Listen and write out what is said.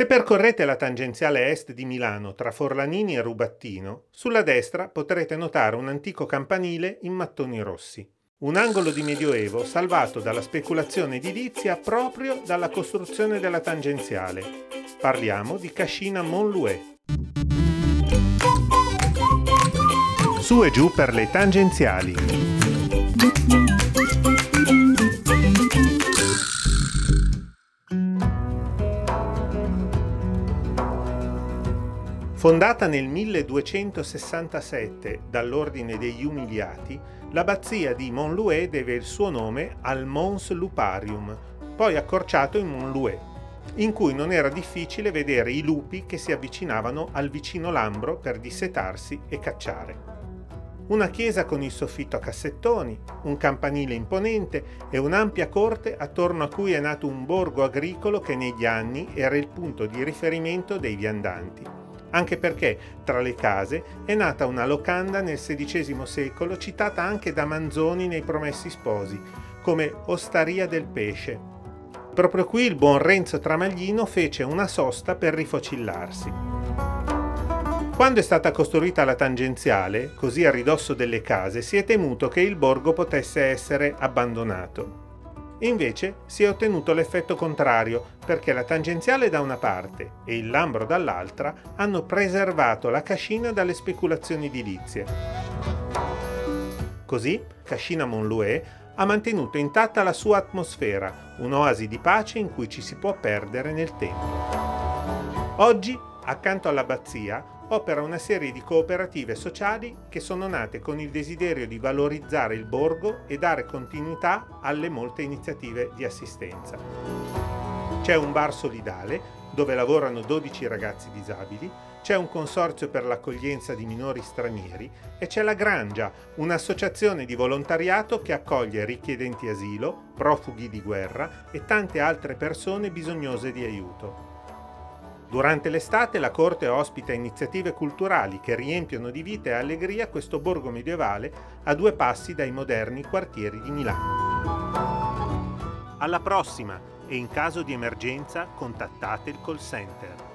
Se percorrete la tangenziale est di Milano tra Forlanini e Rubattino, sulla destra potrete notare un antico campanile in mattoni rossi. Un angolo di medioevo salvato dalla speculazione edilizia proprio dalla costruzione della tangenziale. Parliamo di Cascina Montlouet. Su e giù per le tangenziali. Fondata nel 1267 dall'Ordine degli Umiliati, l'abbazia di Montlouet deve il suo nome al Mons Luparium, poi accorciato in Montlouet, in cui non era difficile vedere i lupi che si avvicinavano al vicino Lambro per dissetarsi e cacciare. Una chiesa con il soffitto a cassettoni, un campanile imponente e un'ampia corte attorno a cui è nato un borgo agricolo che negli anni era il punto di riferimento dei viandanti anche perché tra le case è nata una locanda nel XVI secolo citata anche da Manzoni nei Promessi Sposi, come Ostaria del Pesce. Proprio qui il buon Renzo Tramaglino fece una sosta per rifocillarsi. Quando è stata costruita la tangenziale, così a ridosso delle case, si è temuto che il borgo potesse essere abbandonato. Invece si è ottenuto l'effetto contrario, perché la tangenziale da una parte e il Lambro dall'altra hanno preservato la cascina dalle speculazioni edilizie. Così Cascina Montlouet ha mantenuto intatta la sua atmosfera, un'oasi di pace in cui ci si può perdere nel tempo. Oggi, accanto all'abbazia, opera una serie di cooperative sociali che sono nate con il desiderio di valorizzare il borgo e dare continuità alle molte iniziative di assistenza. C'è un bar solidale dove lavorano 12 ragazzi disabili, c'è un consorzio per l'accoglienza di minori stranieri e c'è la Grangia, un'associazione di volontariato che accoglie richiedenti asilo, profughi di guerra e tante altre persone bisognose di aiuto. Durante l'estate la corte ospita iniziative culturali che riempiono di vita e allegria questo borgo medievale a due passi dai moderni quartieri di Milano. Alla prossima e in caso di emergenza contattate il call center